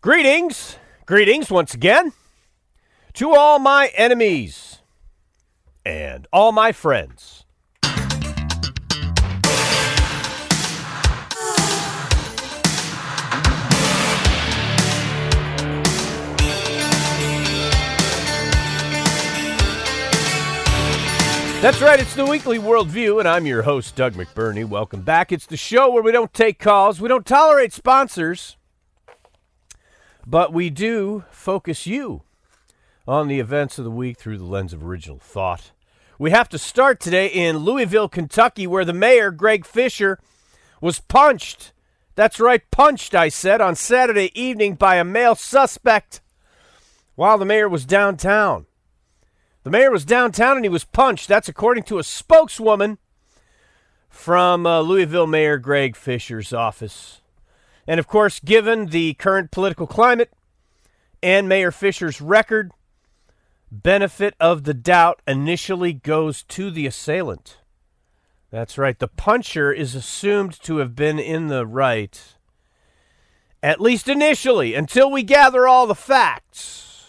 Greetings, greetings once again to all my enemies and all my friends. That's right, it's the Weekly Worldview, and I'm your host, Doug McBurney. Welcome back. It's the show where we don't take calls, we don't tolerate sponsors, but we do focus you on the events of the week through the lens of original thought. We have to start today in Louisville, Kentucky, where the mayor, Greg Fisher, was punched. That's right, punched, I said, on Saturday evening by a male suspect while the mayor was downtown. The mayor was downtown and he was punched. That's according to a spokeswoman from uh, Louisville Mayor Greg Fisher's office. And of course, given the current political climate and Mayor Fisher's record, benefit of the doubt initially goes to the assailant. That's right. The puncher is assumed to have been in the right, at least initially, until we gather all the facts.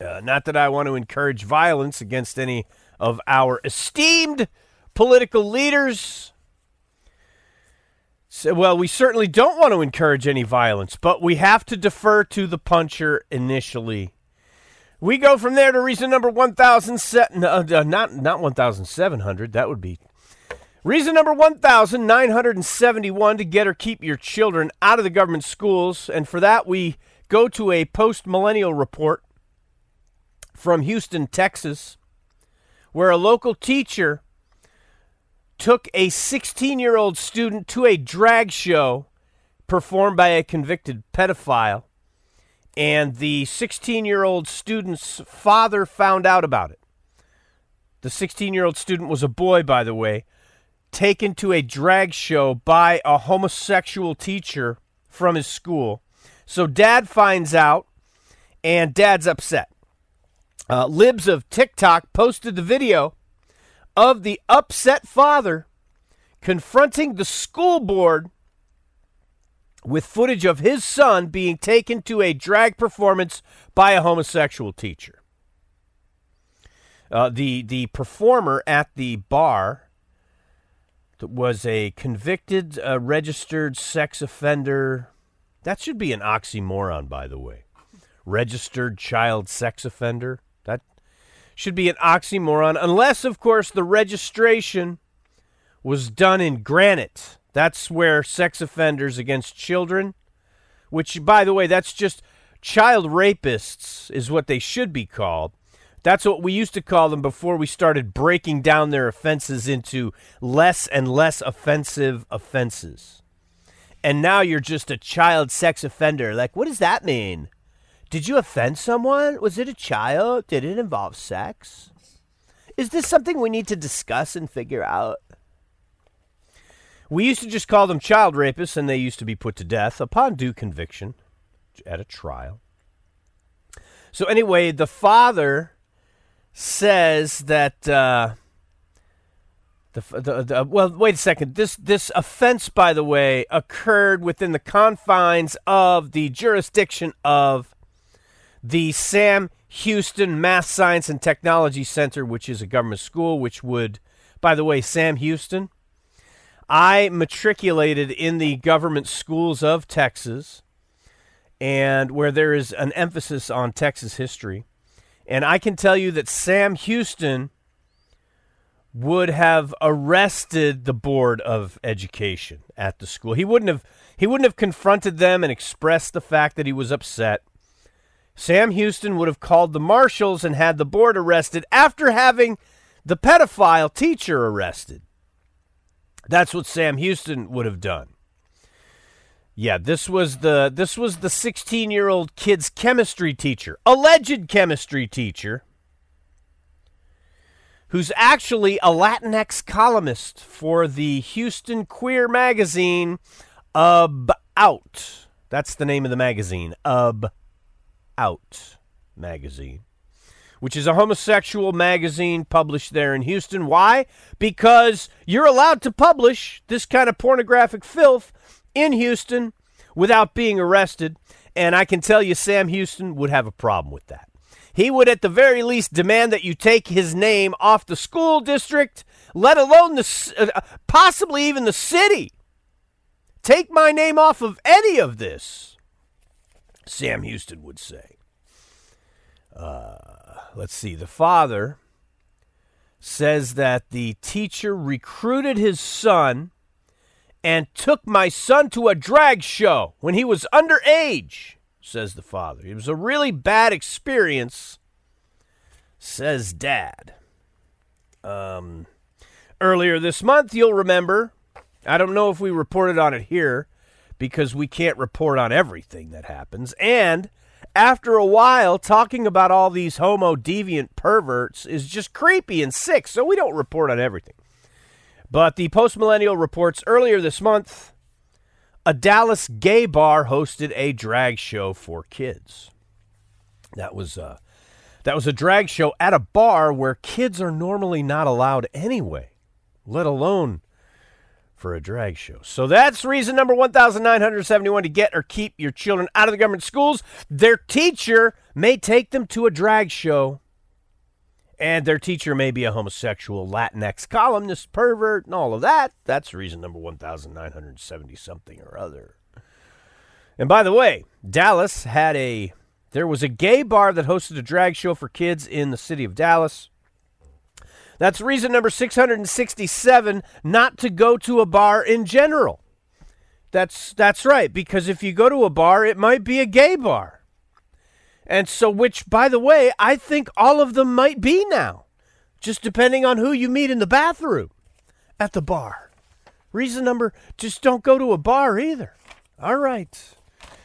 Uh, not that I want to encourage violence against any of our esteemed political leaders. So, well, we certainly don't want to encourage any violence, but we have to defer to the puncher initially. We go from there to reason number 1,007, uh, not, not 1,700, that would be. Reason number 1,971 to get or keep your children out of the government schools. And for that, we go to a post millennial report from Houston, Texas, where a local teacher took a 16 year old student to a drag show performed by a convicted pedophile. And the 16 year old student's father found out about it. The 16 year old student was a boy, by the way, taken to a drag show by a homosexual teacher from his school. So dad finds out, and dad's upset. Uh, Libs of TikTok posted the video of the upset father confronting the school board with footage of his son being taken to a drag performance by a homosexual teacher. Uh, the the performer at the bar was a convicted, uh, registered sex offender. That should be an oxymoron, by the way. Registered child sex offender should be an oxymoron, unless, of course, the registration was done in granite. That's where sex offenders against children, which, by the way, that's just child rapists, is what they should be called. That's what we used to call them before we started breaking down their offenses into less and less offensive offenses. And now you're just a child sex offender. Like, what does that mean? Did you offend someone? Was it a child? Did it involve sex? Is this something we need to discuss and figure out? We used to just call them child rapists, and they used to be put to death upon due conviction at a trial. So, anyway, the father says that. Uh, the, the, the, well, wait a second. This this offense, by the way, occurred within the confines of the jurisdiction of the Sam Houston Math Science and Technology Center, which is a government school, which would, by the way, Sam Houston, I matriculated in the government schools of Texas, and where there is an emphasis on Texas history. And I can tell you that Sam Houston would have arrested the board of education at the school. He wouldn't have he wouldn't have confronted them and expressed the fact that he was upset. Sam Houston would have called the marshals and had the board arrested after having the pedophile teacher arrested. That's what Sam Houston would have done. Yeah, this was the this was the 16-year-old kid's chemistry teacher, alleged chemistry teacher, who's actually a Latinx columnist for the Houston Queer magazine About. That's the name of the magazine. About. Out magazine, which is a homosexual magazine published there in Houston. Why? Because you're allowed to publish this kind of pornographic filth in Houston without being arrested. And I can tell you, Sam Houston would have a problem with that. He would, at the very least, demand that you take his name off the school district, let alone the uh, possibly even the city. Take my name off of any of this, Sam Houston would say. Uh, let's see. The father says that the teacher recruited his son and took my son to a drag show when he was underage, says the father. It was a really bad experience, says dad. Um, earlier this month, you'll remember, I don't know if we reported on it here because we can't report on everything that happens. And after a while, talking about all these homo deviant perverts is just creepy and sick, so we don't report on everything. But the Post Millennial reports earlier this month a Dallas gay bar hosted a drag show for kids. That was uh, that was a drag show at a bar where kids are normally not allowed anyway, let alone for a drag show. So that's reason number 1971 to get or keep your children out of the government schools. Their teacher may take them to a drag show and their teacher may be a homosexual Latinx columnist, pervert, and all of that. That's reason number 1970 something or other. And by the way, Dallas had a there was a gay bar that hosted a drag show for kids in the city of Dallas. That's reason number 667 not to go to a bar in general. That's that's right because if you go to a bar, it might be a gay bar. And so which by the way, I think all of them might be now. Just depending on who you meet in the bathroom at the bar. Reason number just don't go to a bar either. All right.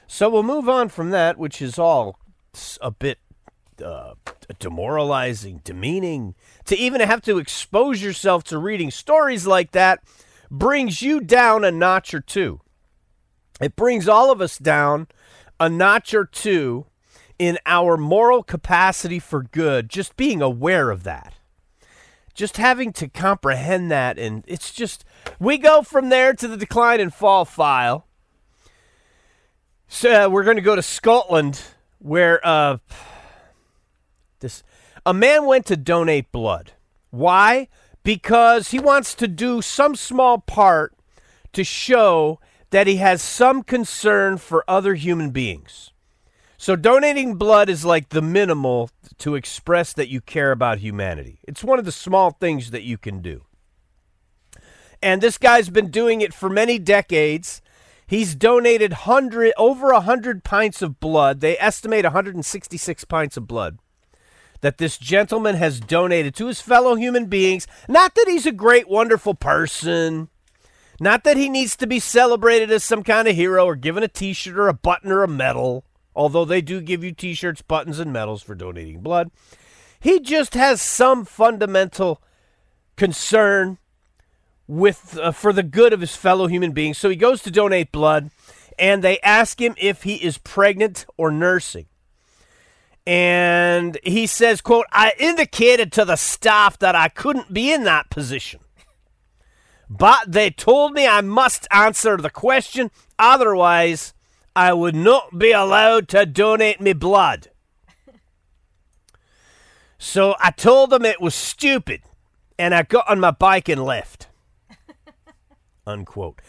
So we'll move on from that, which is all a bit uh, demoralizing, demeaning, to even have to expose yourself to reading stories like that brings you down a notch or two. It brings all of us down a notch or two in our moral capacity for good, just being aware of that. Just having to comprehend that. And it's just, we go from there to the decline and fall file. So uh, we're going to go to Scotland, where uh, a man went to donate blood. Why? Because he wants to do some small part to show that he has some concern for other human beings. So donating blood is like the minimal to express that you care about humanity. It's one of the small things that you can do. And this guy's been doing it for many decades. He's donated hundred over a hundred pints of blood. They estimate 166 pints of blood that this gentleman has donated to his fellow human beings. Not that he's a great, wonderful person. Not that he needs to be celebrated as some kind of hero or given a t shirt or a button or a medal, although they do give you t shirts, buttons, and medals for donating blood. He just has some fundamental concern with uh, for the good of his fellow human beings. So he goes to donate blood and they ask him if he is pregnant or nursing and he says quote i indicated to the staff that i couldn't be in that position but they told me i must answer the question. Otherwise i would not be allowed to donate me blood. So i told them it was stupid and i got on my bike and left unquote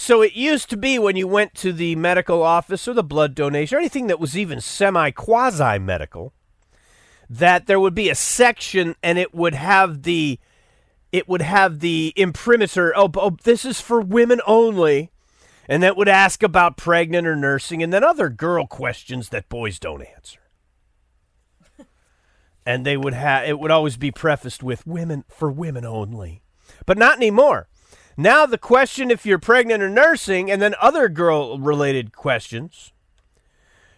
so it used to be when you went to the medical office or the blood donation or anything that was even semi quasi medical, that there would be a section and it would have the it would have the imprimatur. Oh, oh, this is for women only, and that would ask about pregnant or nursing, and then other girl questions that boys don't answer. and they would have it would always be prefaced with women for women only, but not anymore. Now, the question if you're pregnant or nursing, and then other girl related questions,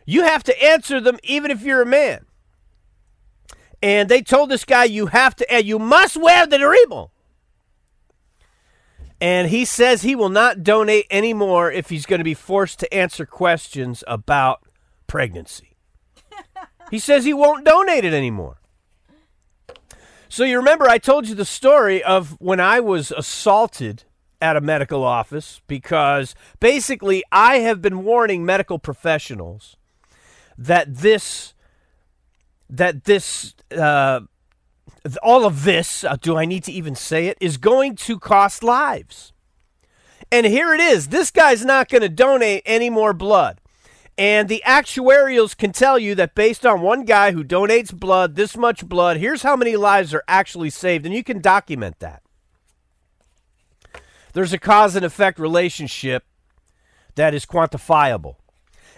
you have to answer them even if you're a man. And they told this guy, you have to, and you must wear the derimo. And he says he will not donate anymore if he's going to be forced to answer questions about pregnancy. he says he won't donate it anymore. So you remember I told you the story of when I was assaulted at a medical office because basically I have been warning medical professionals that this that this uh, all of this uh, do I need to even say it is going to cost lives. And here it is. This guy's not going to donate any more blood. And the actuarials can tell you that based on one guy who donates blood, this much blood, here's how many lives are actually saved. And you can document that. There's a cause and effect relationship that is quantifiable.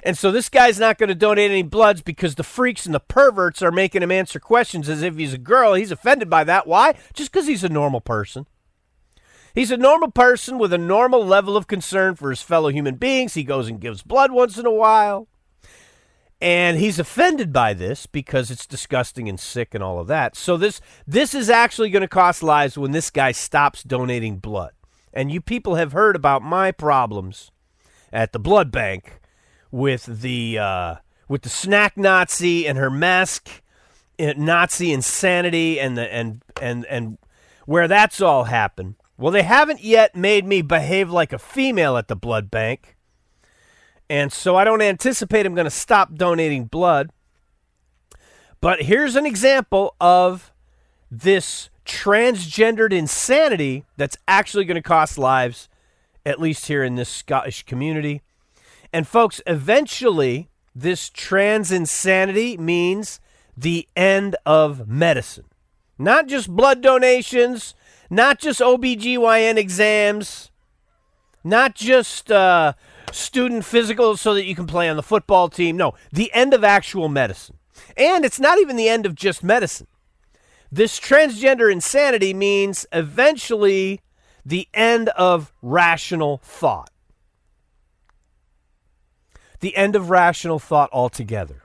And so this guy's not going to donate any bloods because the freaks and the perverts are making him answer questions as if he's a girl. He's offended by that. Why? Just because he's a normal person. He's a normal person with a normal level of concern for his fellow human beings. He goes and gives blood once in a while. And he's offended by this because it's disgusting and sick and all of that. So this this is actually going to cost lives when this guy stops donating blood. And you people have heard about my problems at the blood bank with the uh, with the snack Nazi and her mask uh, Nazi insanity and the and and and where that's all happened. Well, they haven't yet made me behave like a female at the blood bank. And so I don't anticipate I'm going to stop donating blood. But here's an example of this transgendered insanity that's actually going to cost lives, at least here in this Scottish community. And folks, eventually, this trans insanity means the end of medicine. Not just blood donations, not just OBGYN exams, not just uh, student physicals so that you can play on the football team. No, the end of actual medicine. And it's not even the end of just medicine. This transgender insanity means eventually the end of rational thought. The end of rational thought altogether.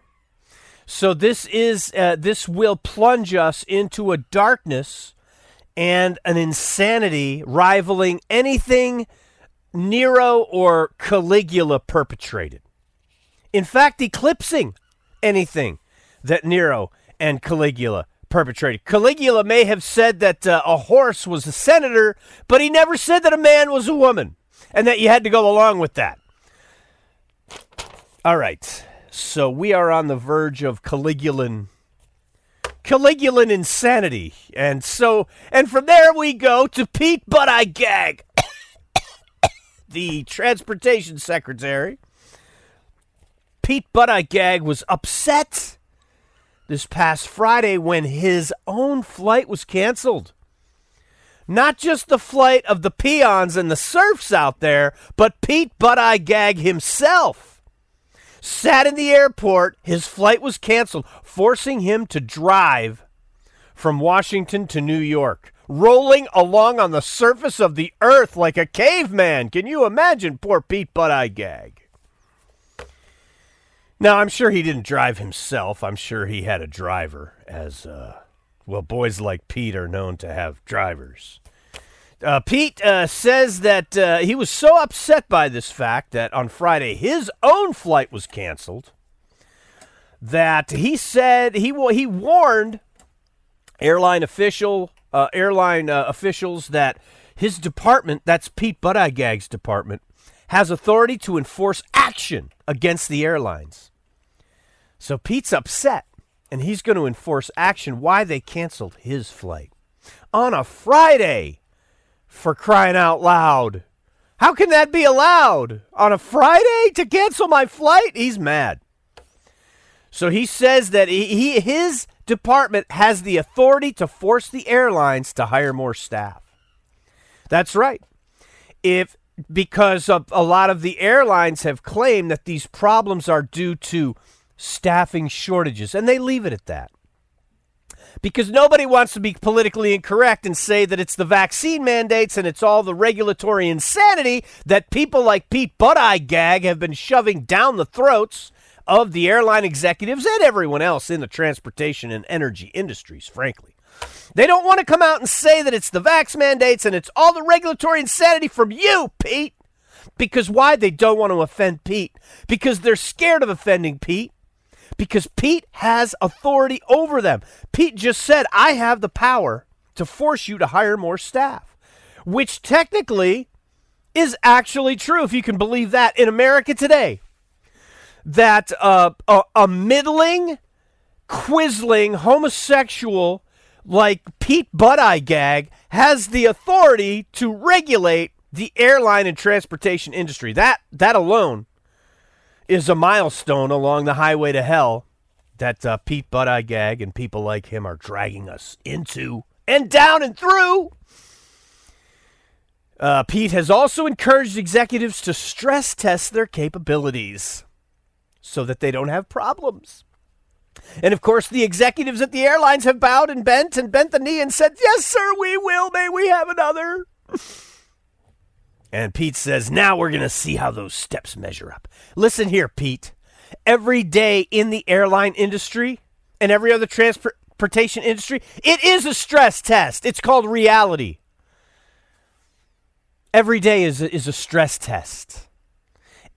So this is uh, this will plunge us into a darkness and an insanity rivaling anything Nero or Caligula perpetrated. In fact, eclipsing anything that Nero and Caligula perpetrated. Caligula may have said that uh, a horse was a senator, but he never said that a man was a woman and that you had to go along with that. All right. So we are on the verge of Caligulan Caligulan insanity. And so, and from there we go to Pete Buttigieg, the transportation secretary. Pete Buttigieg was upset this past Friday when his own flight was canceled. Not just the flight of the peons and the serfs out there, but Pete Buttigieg himself sat in the airport. His flight was canceled, forcing him to drive from Washington to New York, rolling along on the surface of the earth like a caveman. Can you imagine poor Pete Buttigieg? Now, I'm sure he didn't drive himself. I'm sure he had a driver, as, uh, well, boys like Pete are known to have drivers. Uh, Pete uh, says that uh, he was so upset by this fact that on Friday his own flight was canceled. That he said he he warned airline official uh, airline uh, officials that his department, that's Pete Buttigieg's department, has authority to enforce action against the airlines. So Pete's upset, and he's going to enforce action. Why they canceled his flight on a Friday? for crying out loud. How can that be allowed? On a Friday to cancel my flight? He's mad. So he says that he, his department has the authority to force the airlines to hire more staff. That's right. If because a lot of the airlines have claimed that these problems are due to staffing shortages and they leave it at that because nobody wants to be politically incorrect and say that it's the vaccine mandates and it's all the regulatory insanity that people like Pete Buttigieg have been shoving down the throats of the airline executives and everyone else in the transportation and energy industries, frankly. They don't want to come out and say that it's the vax mandates and it's all the regulatory insanity from you, Pete. Because why? They don't want to offend Pete. Because they're scared of offending Pete because Pete has authority over them. Pete just said, I have the power to force you to hire more staff, which technically is actually true, if you can believe that, in America today. That uh, a, a middling, quisling, homosexual like Pete Buttigieg has the authority to regulate the airline and transportation industry. That that alone is a milestone along the highway to hell that uh, Pete Buttigieg and people like him are dragging us into and down and through. Uh, Pete has also encouraged executives to stress test their capabilities so that they don't have problems. And of course, the executives at the airlines have bowed and bent and bent the knee and said, Yes, sir, we will. May we have another? And Pete says, Now we're going to see how those steps measure up. Listen here, Pete. Every day in the airline industry and every other transportation industry, it is a stress test. It's called reality. Every day is a, is a stress test.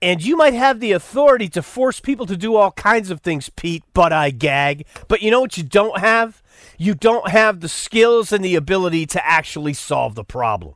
And you might have the authority to force people to do all kinds of things, Pete, but I gag. But you know what you don't have? You don't have the skills and the ability to actually solve the problem.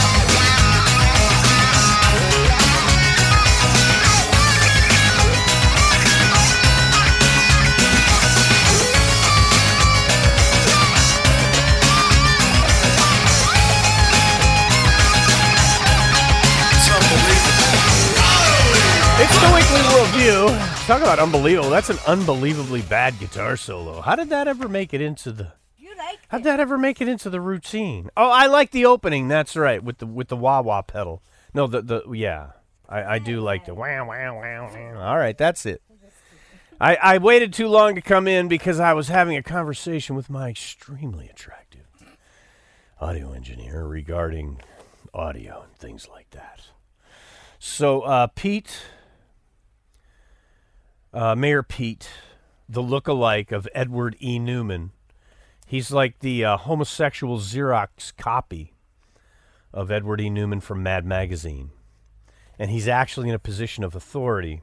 It's the Weekly Worldview. Talk about unbelievable. That's an unbelievably bad guitar solo. How did that ever make it into the You like How'd that ever make it into the routine? Oh, I like the opening. That's right, with the with the wah wah pedal. No, the the yeah, I, I do like the wow wow wow. wow. All right, that's it. I I waited too long to come in because I was having a conversation with my extremely attractive audio engineer regarding audio and things like that. So uh, Pete, uh, Mayor Pete, the look-alike of Edward E. Neuman. He's like the uh, homosexual Xerox copy of Edward E. Neuman from Mad Magazine. And he's actually in a position of authority,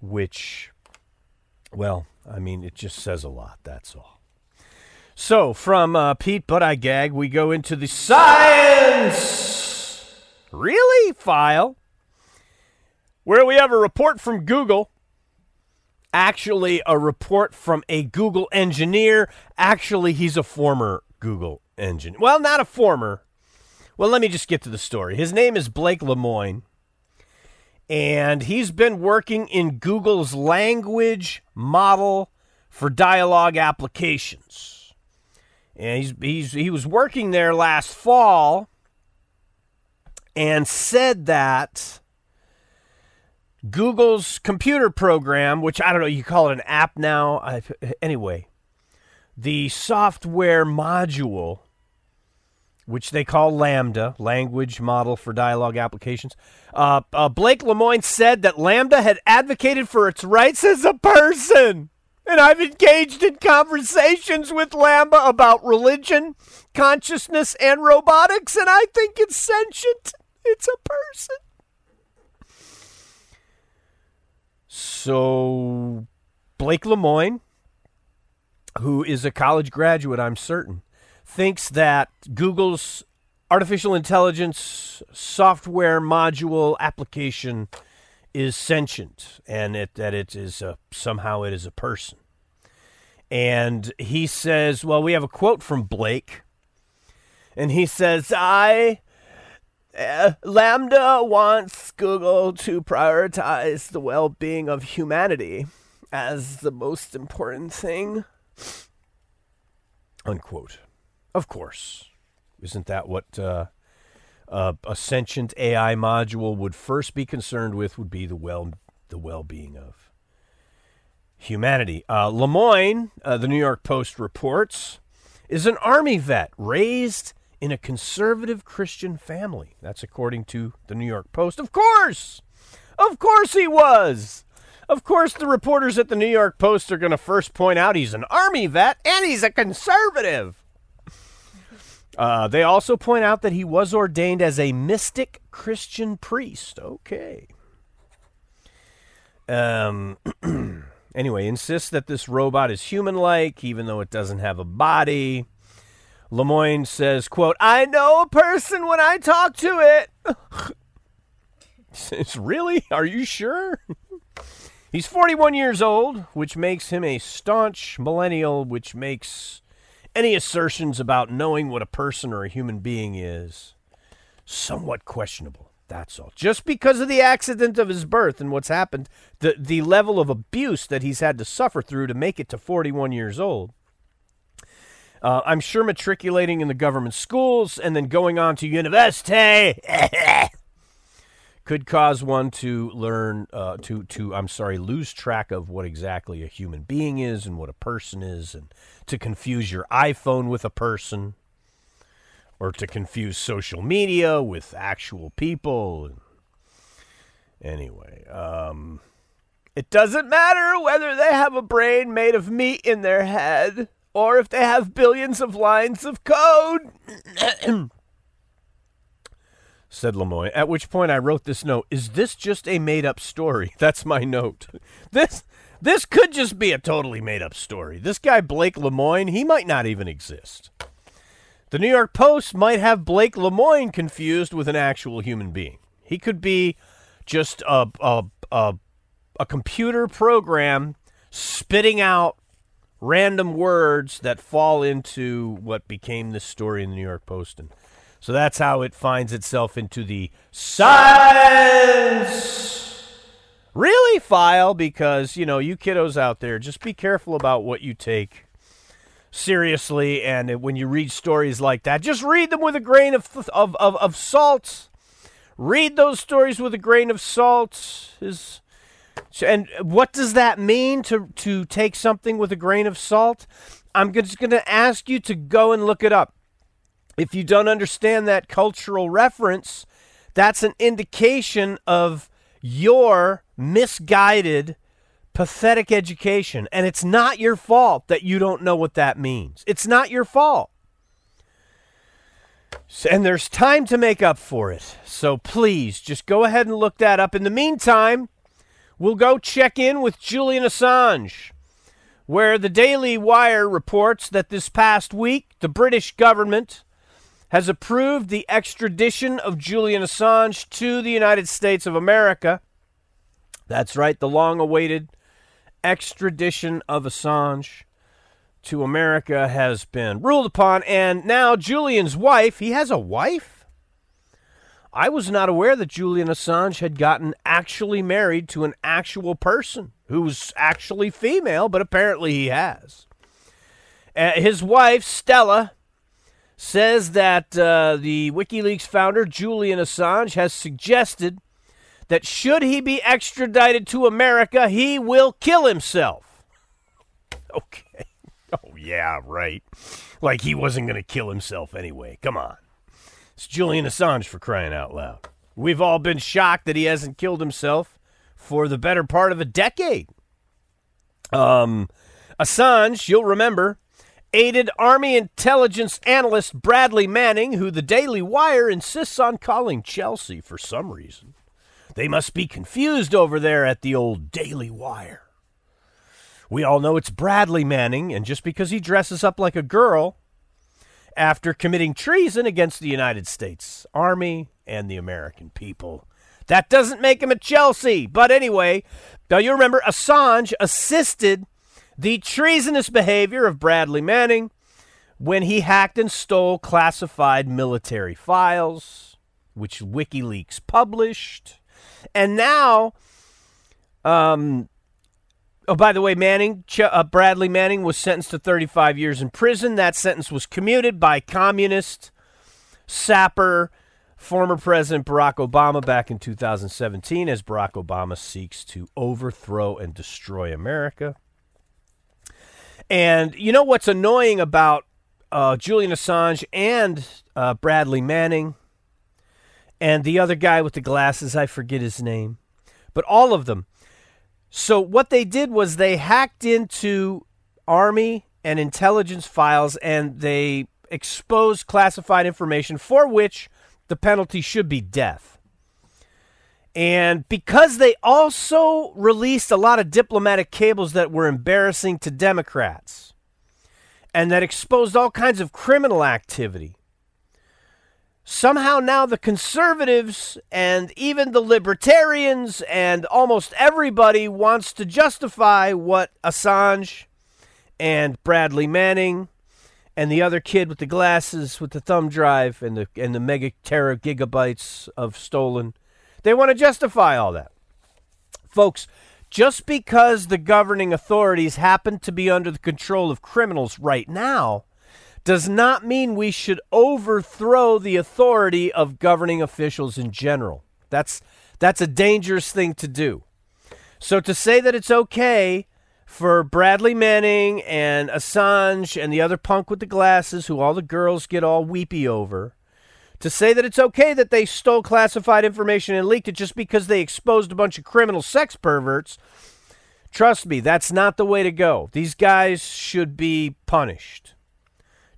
which, well, I mean, it just says a lot, that's all. So, from uh, Pete But I Gag, we go into the science! Really? File. Where we have a report from Google actually a report from a Google engineer. Actually, he's a former Google engineer. Well, not a former. Well, let me just get to the story. His name is Blake Lemoine, and he's been working in Google's language model for dialogue applications. And he's, he's he was working there last fall and said that Google's computer program, which I don't know, you call it an app now. I, anyway, the software module, which they call LaMDA, Language Model for Dialogue Applications. Uh, uh, Blake Lemoine said that LaMDA had advocated for its rights as a person. And I've engaged in conversations with LaMDA about religion, consciousness, and robotics, and I think it's sentient. It's a person. So, Blake Lemoine, who is a college graduate, I'm certain, thinks that Google's artificial intelligence software module application is sentient and it, that it is a, somehow it is a person. And he says, well, we have a quote from Blake. And he says, I uh, LaMDA wants Google to prioritize the well being of humanity as the most important thing. Unquote. Of course. Isn't that what uh, uh, a sentient AI module would first be concerned with? Would be the well the well being of humanity. Uh, Lemoine, uh, the New York Post reports, is an army vet raised in a conservative Christian family. That's according to the New York Post. Of course! Of course he was! Of course, the reporters at the New York Post are going to first point out he's an Army vet and he's a conservative. Uh, they also point out that he was ordained as a mystic Christian priest. Okay. Um. anyway, insists that this robot is human-like, even though it doesn't have a body. Lemoine says, "quote I know a person when I talk to it." says, "Really? Are you sure?" He's 41 years old, which makes him a staunch millennial, which makes any assertions about knowing what a person or a human being is somewhat questionable. That's all. Just because of the accident of his birth and what's happened, the, the level of abuse that he's had to suffer through to make it to 41 years old. Uh, I'm sure matriculating in the government schools and then going on to university could cause one to learn uh, to to I'm sorry lose track of what exactly a human being is and what a person is, and to confuse your iPhone with a person, or to confuse social media with actual people. Anyway, um, it doesn't matter whether they have a brain made of meat in their head or if they have billions of lines of code. said Lemoine. At which point I wrote this note. Is this just a made up story? That's my note. This this could just be a totally made up story. This guy Blake Lemoine, he might not even exist. The New York Post might have Blake Lemoine confused with an actual human being. He could be just a a a, a computer program spitting out random words that fall into what became this story in the New York Post and so that's how it finds itself into the science really file because, you know, you kiddos out there, just be careful about what you take seriously. And when you read stories like that, just read them with a grain of, of, of, of salt. Read those stories with a grain of salt. Is and what does that mean to to take something with a grain of salt? I'm just going to ask you to go and look it up. If you don't understand that cultural reference, that's an indication of your misguided, pathetic education. And it's not your fault that you don't know what that means. It's not your fault. And there's time to make up for it. So please just go ahead and look that up. In the meantime, we'll go check in with Julian Assange, where the Daily Wire reports that this past week, the British government has approved the extradition of Julian Assange to the United States of America. That's right, the long awaited extradition of Assange to America has been ruled upon. And now Julian's wife, he has a wife? I was not aware that Julian Assange had gotten actually married to an actual person who's actually female, but apparently he has. Uh, his wife, Stella, says that uh, the WikiLeaks founder, Julian Assange, has suggested that should he be extradited to America, he will kill himself. Okay. Oh, yeah, right. Like he wasn't going to kill himself anyway. Come on. It's Julian Assange for crying out loud. We've all been shocked that he hasn't killed himself for the better part of a decade. Um, Assange, you'll remember, aided Army intelligence analyst Bradley Manning, who the Daily Wire insists on calling Chelsea for some reason. They must be confused over there at the old Daily Wire. We all know it's Bradley Manning, and just because he dresses up like a girl after committing treason against the United States Army and the American people, that doesn't make him a Chelsea. But anyway, now you remember Assange assisted the treasonous behavior of Bradley Manning when he hacked and stole classified military files, which WikiLeaks published. And now, um, oh, by the way, Manning, Ch- uh, Bradley Manning was sentenced to 35 years in prison. That sentence was commuted by communist sapper former President Barack Obama back in 2017 as Barack Obama seeks to overthrow and destroy America. And you know what's annoying about uh, Julian Assange and uh, Bradley Manning and the other guy with the glasses? I forget his name. But all of them, So what they did was they hacked into army and intelligence files and they exposed classified information for which the penalty should be death. And because they also released a lot of diplomatic cables that were embarrassing to Democrats and that exposed all kinds of criminal activity, somehow now the conservatives and even the libertarians and almost everybody wants to justify what Assange and Bradley Manning and the other kid with the glasses with the thumb drive and the and the mega gigabytes of stolen. They want to justify all that. Folks just because the governing authorities happen to be under the control of criminals right now does not mean we should overthrow the authority of governing officials in general. That's that's a dangerous thing to do. So to say that it's okay for Bradley Manning and Assange and the other punk with the glasses who all the girls get all weepy over to say that it's okay that they stole classified information and leaked it just because they exposed a bunch of criminal sex perverts trust me that's not the way to go these guys should be punished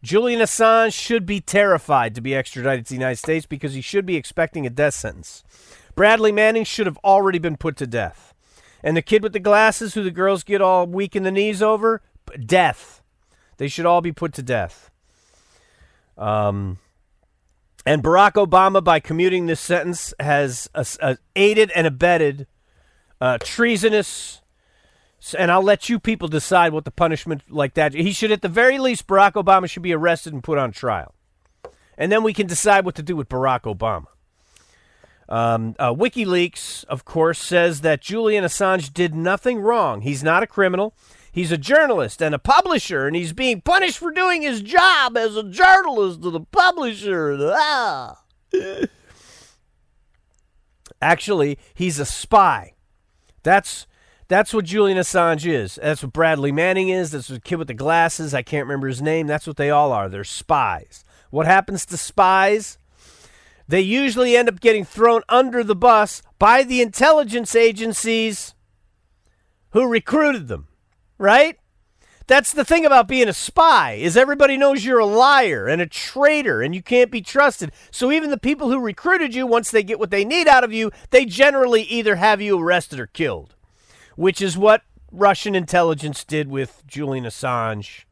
Julian Assange should be terrified to be extradited to the United States because he should be expecting a death sentence. Bradley Manning should have already been put to death. And the kid with the glasses, who the girls get all weak in the knees over, death. They should all be put to death. Um, and Barack Obama, by commuting this sentence, has uh, aided and abetted uh, treasonous and I'll let you people decide what the punishment like that. He should, at the very least, Barack Obama should be arrested and put on trial, and then we can decide what to do with Barack Obama. Um, uh, WikiLeaks, of course, says that Julian Assange did nothing wrong. He's not a criminal. He's a journalist and a publisher, and he's being punished for doing his job as a journalist and a publisher. Ah. Actually, he's a spy. That's that's what Julian Assange is. That's what Bradley Manning is. That's the kid with the glasses. I can't remember his name. That's what they all are. They're spies. What happens to spies? They usually end up getting thrown under the bus by the intelligence agencies who recruited them, right? That's the thing about being a spy is everybody knows you're a liar and a traitor and you can't be trusted. So even the people who recruited you once they get what they need out of you, they generally either have you arrested or killed which is what Russian intelligence did with Julian Assange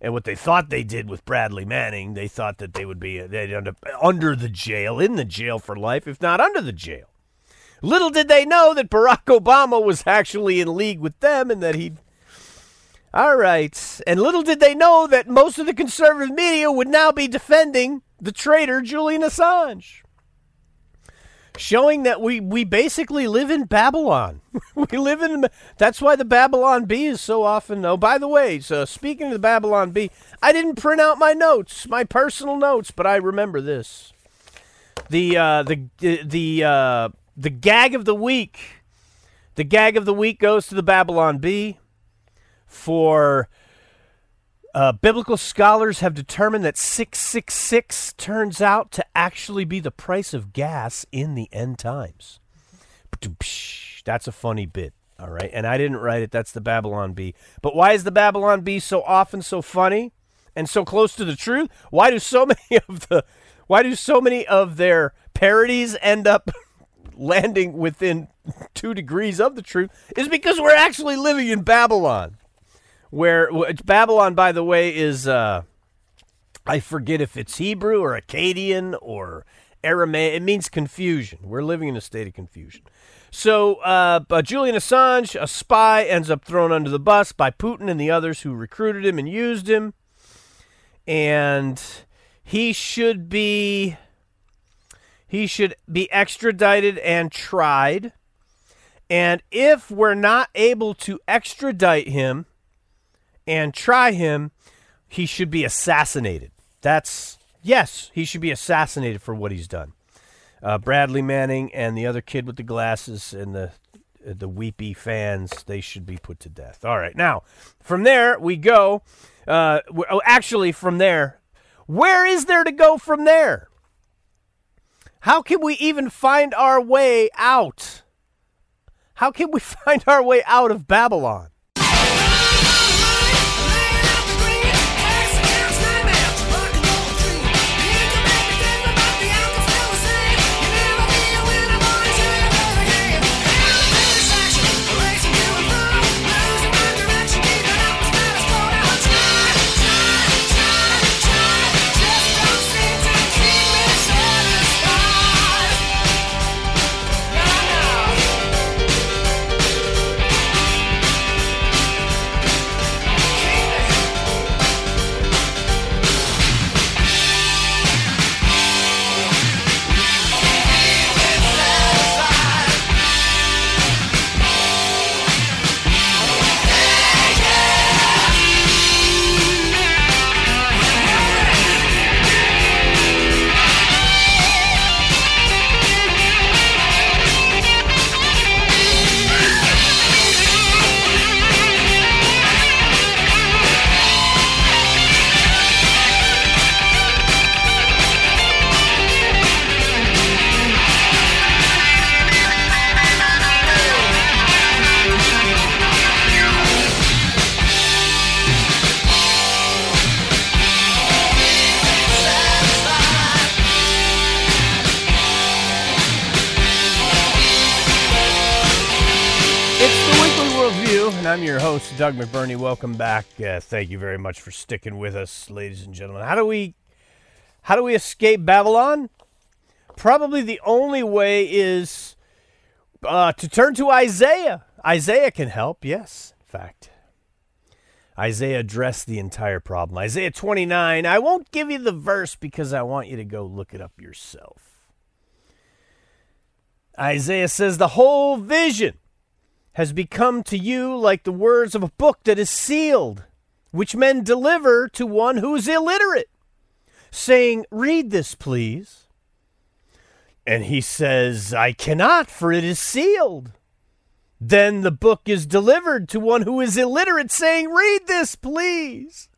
and what they thought they did with Bradley Manning. They thought that they would be they'd end up under the jail, in the jail for life, if not under the jail. Little did they know that Barack Obama was actually in league with them and that he'd. All right. And little did they know that most of the conservative media would now be defending the traitor Julian Assange showing that we, we basically live in Babylon. we live in that's why the Babylon Bee is so often. Oh, by the way, so speaking of the Babylon Bee, I didn't print out my notes, my personal notes, but I remember this. The uh, the the uh, the gag of the week. The gag of the week goes to the Babylon Bee for uh, biblical scholars have determined that 666 turns out to actually be the price of gas in the end times. That's a funny bit. All right. And I didn't write it. That's the Babylon Bee. But why is the Babylon Bee so often so funny and so close to the truth? Why do so many of the why do so many of their parodies end up landing within 2 degrees of the truth? Is because we're actually living in Babylon where Babylon, by the way, is uh, I forget if it's Hebrew or Akkadian or Aramaic. It means confusion. We're living in a state of confusion. So, uh, Julian Assange, a spy, ends up thrown under the bus by Putin and the others who recruited him and used him. And he should be he should be extradited and tried. And if we're not able to extradite him, and try him, he should be assassinated. That's yes, he should be assassinated for what he's done. Uh, Bradley Manning and the other kid with the glasses and the the weepy fans, they should be put to death. All right, now from there we go. Uh, oh, actually, from there, where is there to go from there? How can we even find our way out? How can we find our way out of Babylon? Doug McBurney. Welcome back. Uh, thank you very much for sticking with us, ladies and gentlemen. How do we, how do we escape Babylon? Probably the only way is uh, to turn to Isaiah. Isaiah can help. Yes, in fact, Isaiah addressed the entire problem. Isaiah 29. I won't give you the verse because I want you to go look it up yourself. Isaiah says the whole vision has become to you like the words of a book that is sealed, which men deliver to one who is illiterate, saying, Read this, please. And he says, I cannot, for it is sealed. Then the book is delivered to one who is illiterate, saying, Read this, please.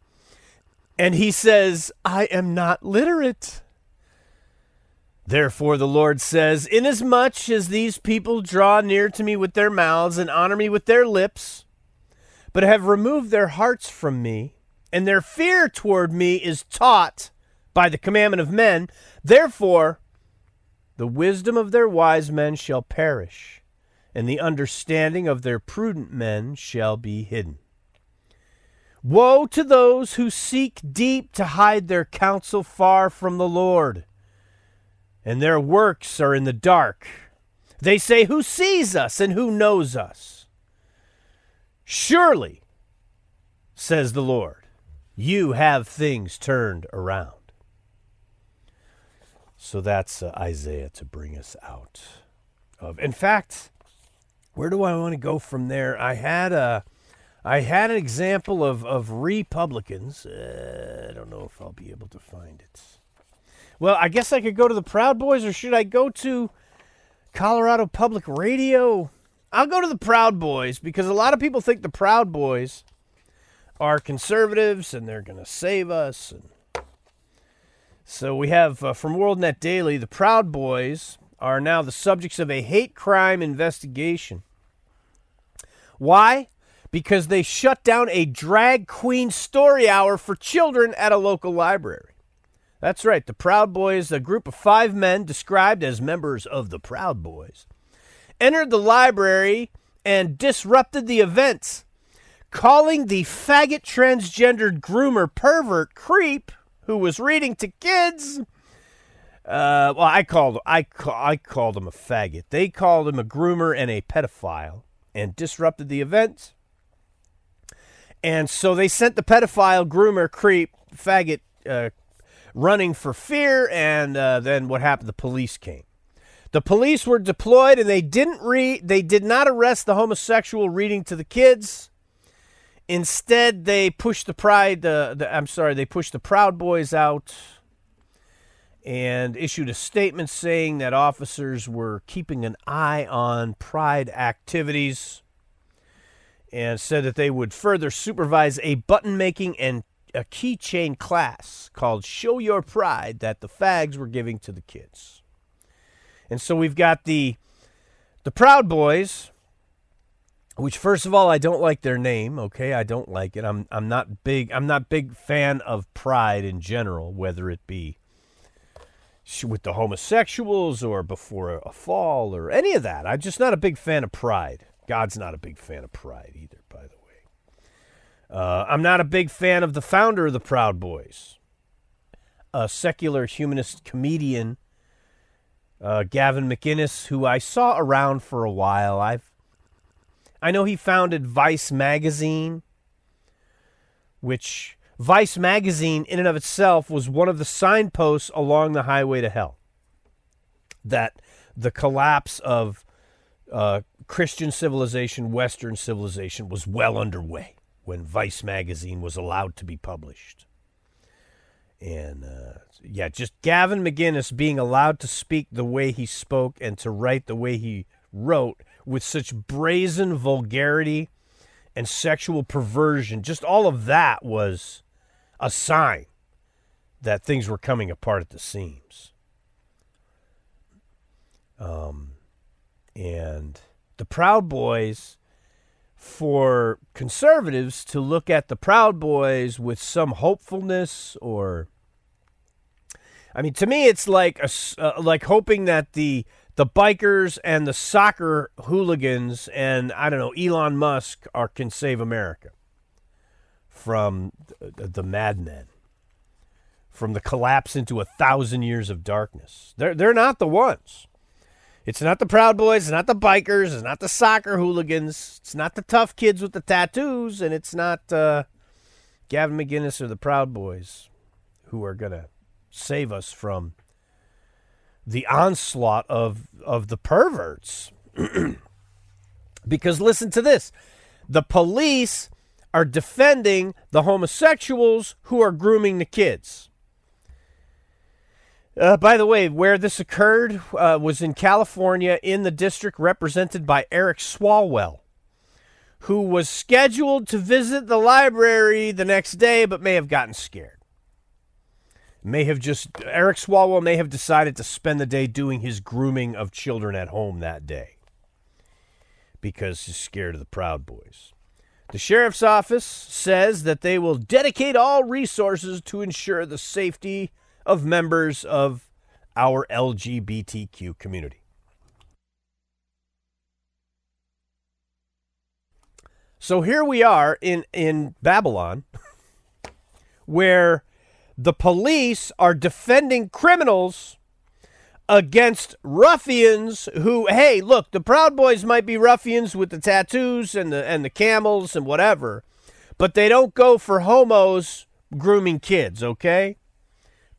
And he says, I am not literate. Therefore, the Lord says, Inasmuch as these people draw near to me with their mouths and honor me with their lips, but have removed their hearts from me, and their fear toward me is taught by the commandment of men, therefore the wisdom of their wise men shall perish, and the understanding of their prudent men shall be hidden. Woe to those who seek deep to hide their counsel far from the Lord and their works are in the dark. They say, Who sees us and who knows us? Surely, says the Lord, you have things turned around. So that's uh, Isaiah to bring us out of. In fact, where do I want to go from there? I had a. I had an example of, of Republicans. Uh, I don't know if I'll be able to find it. Well, I guess I could go to the Proud Boys, or should I go to Colorado Public Radio? I'll go to the Proud Boys because a lot of people think the Proud Boys are conservatives and they're going to save us. And so we have uh, from WorldNet Daily the Proud Boys are now the subjects of a hate crime investigation. Why? Because they shut down a drag queen story hour for children at a local library. That's right. The Proud Boys, a group of five men described as members of the Proud Boys, entered the library and disrupted the events, calling the faggot transgendered groomer pervert creep who was reading to kids. Uh, well, I called I I called him a faggot. They called him a groomer and a pedophile, and disrupted the events. And so they sent the pedophile, groomer, creep, faggot uh, running for fear, and uh, then what happened? The police came. The police were deployed, and they didn't read. They did not arrest the homosexual reading to the kids. Instead, they pushed the pride. Uh, the, I'm sorry, they pushed the Proud Boys out, and issued a statement saying that officers were keeping an eye on Pride activities, and said that they would further supervise a button making and a keychain class called Show Your Pride that the fags were giving to the kids. And so we've got the the Proud Boys which first of all I don't like their name, okay? I don't like it. I'm I'm not big I'm not big fan of pride in general, whether it be with the homosexuals or before a fall or any of that. I'm just not a big fan of pride. God's not a big fan of pride either. Uh, I'm not a big fan of the founder of the Proud Boys, a secular humanist comedian, uh, Gavin McInnes, who I saw around for a while. I've I know he founded Vice magazine, which Vice magazine, in and of itself, was one of the signposts along the highway to hell. That the collapse of uh, Christian civilization, Western civilization, was well underway when Vice magazine was allowed to be published. And uh, yeah, just Gavin McGinnis being allowed to speak the way he spoke and to write the way he wrote with such brazen vulgarity and sexual perversion, just all of that was a sign that things were coming apart at the seams. Um, and the Proud Boys, for conservatives to look at the Proud Boys with some hopefulness or. I mean, to me, it's like a, uh, like hoping that the the bikers and the soccer hooligans and I don't know Elon Musk are can save America from the, the madmen, from the collapse into a thousand years of darkness. They're they're not the ones. It's not the Proud Boys, it's not the bikers, it's not the soccer hooligans, it's not the tough kids with the tattoos, and it's not uh, Gavin McInnes or the Proud Boys who are gonna save us from the onslaught of of the perverts. because listen to this. The police are defending the homosexuals who are grooming the kids. Uh, by the way, where this occurred uh, was in California in the district represented by Eric Swalwell, who was scheduled to visit the library the next day but may have gotten scared may have just Eric Swalwell may have decided to spend the day doing his grooming of children at home that day because he's scared of the Proud Boys. The sheriff's office says that they will dedicate all resources to ensure the safety of members of our LGBTQ community. So here we are in in Babylon where the police are defending criminals against ruffians who hey look the proud boys might be ruffians with the tattoos and the and the camels and whatever but they don't go for homos grooming kids okay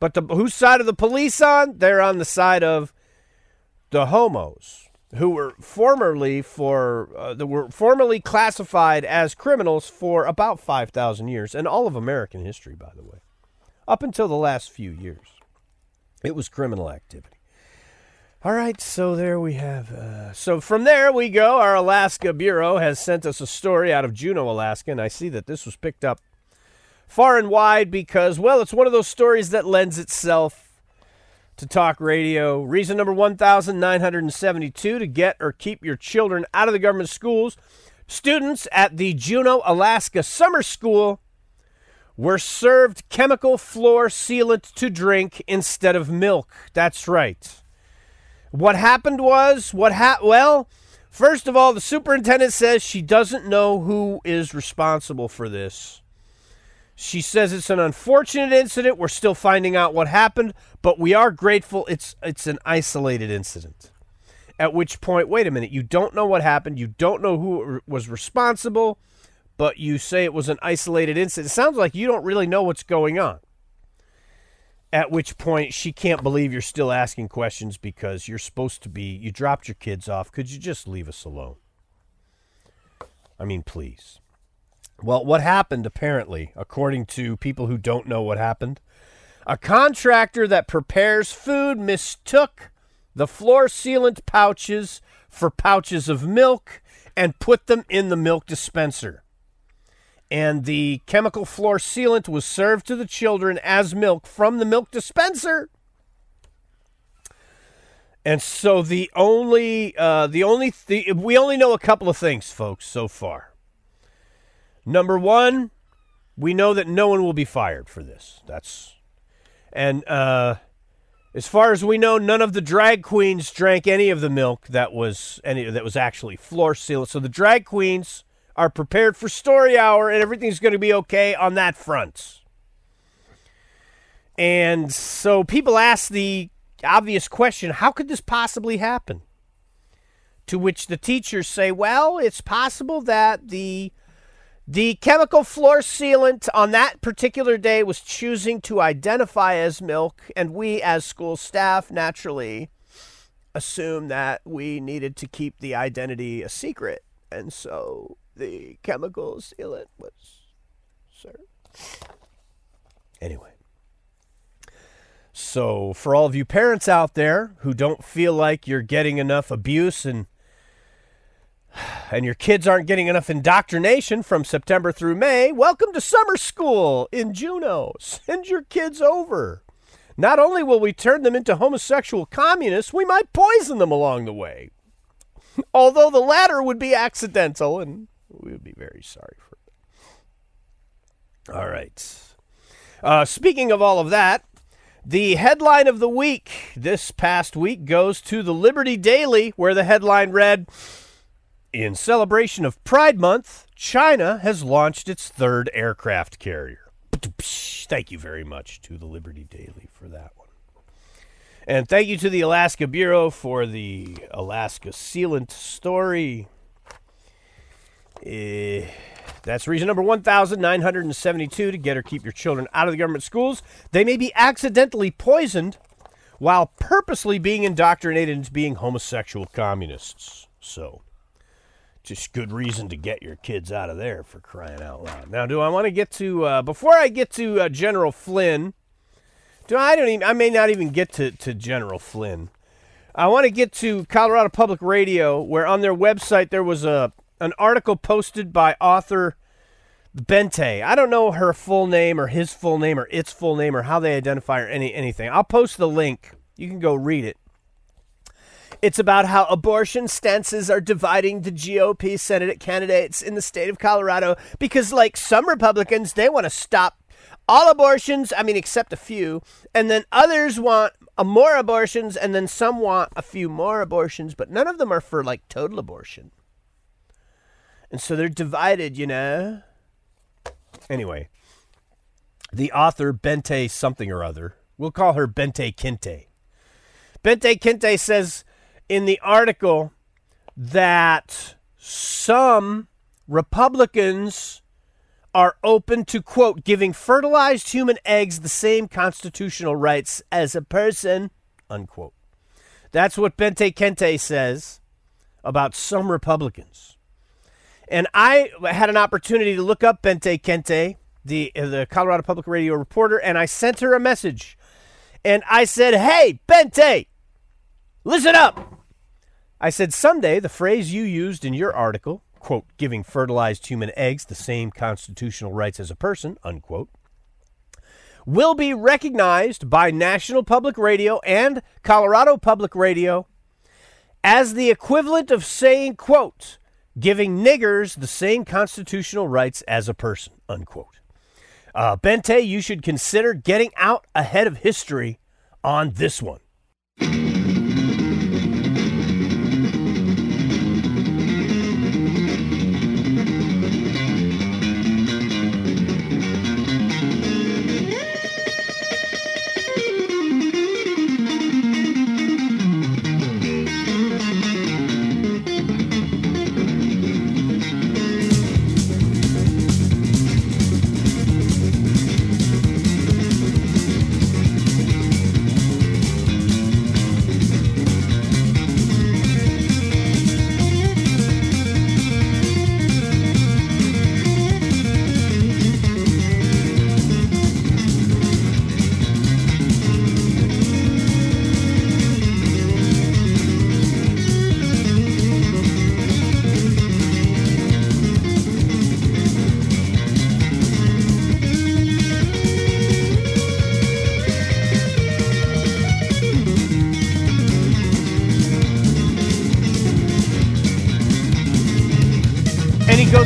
but the whose side of the police on they're on the side of the homos who were formerly for uh, that were formerly classified as criminals for about 5000 years and all of american history by the way up until the last few years. It was criminal activity. All right, so there we have. Uh, so from there we go. Our Alaska Bureau has sent us a story out of Juneau, Alaska, and I see that this was picked up far and wide because, well, it's one of those stories that lends itself to talk radio. Reason number 1972 to get or keep your children out of the government schools. Students at the Juneau, Alaska Summer School were served chemical floor sealant to drink instead of milk. That's right. What happened was, what ha- well, first of all, the superintendent says she doesn't know who is responsible for this. She says it's an unfortunate incident. We're still finding out what happened, but we are grateful it's it's an isolated incident. At which point, wait a minute, you don't know what happened, you don't know who was responsible but you say it was an isolated incident. It sounds like you don't really know what's going on. At which point she can't believe you're still asking questions because you're supposed to be, you dropped your kids off. Could you just leave us alone? I mean, please. Well, what happened apparently, according to people who don't know what happened, a contractor that prepares food mistook the floor sealant pouches for pouches of milk and put them in the milk dispenser and the chemical floor sealant was served to the children as milk from the milk dispenser. And so the only, uh, the only, the, we only know a couple of things, folks, so far. Number one, we know that no one will be fired for this. That's, and uh, as far as we know, none of the drag queens drank any of the milk that was any that was actually floor sealant. So the drag queens are prepared for story hour, and everything's going to be okay on that front. And so people ask the obvious question how could this possibly happen? To which the teachers say, well, it's possible that the the chemical floor sealant on that particular day was choosing to identify as milk, and we, as school staff, naturally assumed that we needed to keep the identity a secret. And so the chemical sealant was served. Anyway. So, for all of you parents out there who don't feel like you're getting enough abuse and and your kids aren't getting enough indoctrination from September through May, welcome to summer school in Juneau. Send your kids over. Not only will we turn them into homosexual communists, we might poison them along the way. Although the latter would be accidental, and we would be very sorry for it. All right. Uh, speaking of all of that, the headline of the week this past week goes to the Liberty Daily, where the headline read In celebration of Pride Month, China has launched its third aircraft carrier. Thank you very much to the Liberty Daily for that one. And thank you to the Alaska Bureau for the Alaska sealant story. Eh, that's reason number 1972 to get or keep your children out of the government schools. They may be accidentally poisoned while purposely being indoctrinated into being homosexual communists. So, just good reason to get your kids out of there for crying out loud. Now, do I want to get to, uh, before I get to uh, General Flynn, do I don't even, I may not even get to, to General Flynn. I want to get to Colorado Public Radio, where on their website there was a an article posted by author Bente. I don't know her full name or his full name or its full name or how they identify or any anything. I'll post the link. You can go read it. It's about how abortion stances are dividing the GOP Senate candidates in the state of Colorado because, like some Republicans, they want to stop all abortions, I mean, except a few, and then others want a more abortions, and then some want a few more abortions, but none of them are for like total abortion. And so they're divided, you know. Anyway, the author, Bente something or other, we'll call her Bente Kinte. Bente Kinte says in the article that some Republicans are open to, quote, giving fertilized human eggs the same constitutional rights as a person, unquote. That's what Bente Kente says about some Republicans. And I had an opportunity to look up Bente Kente, the the Colorado Public Radio reporter, and I sent her a message. And I said, "Hey, Bente, listen up." I said, "Someday the phrase you used in your article, quote, giving fertilized human eggs the same constitutional rights as a person, unquote, will be recognized by National Public Radio and Colorado Public Radio as the equivalent of saying, quote, giving niggers the same constitutional rights as a person, unquote. Uh, Bente, you should consider getting out ahead of history on this one.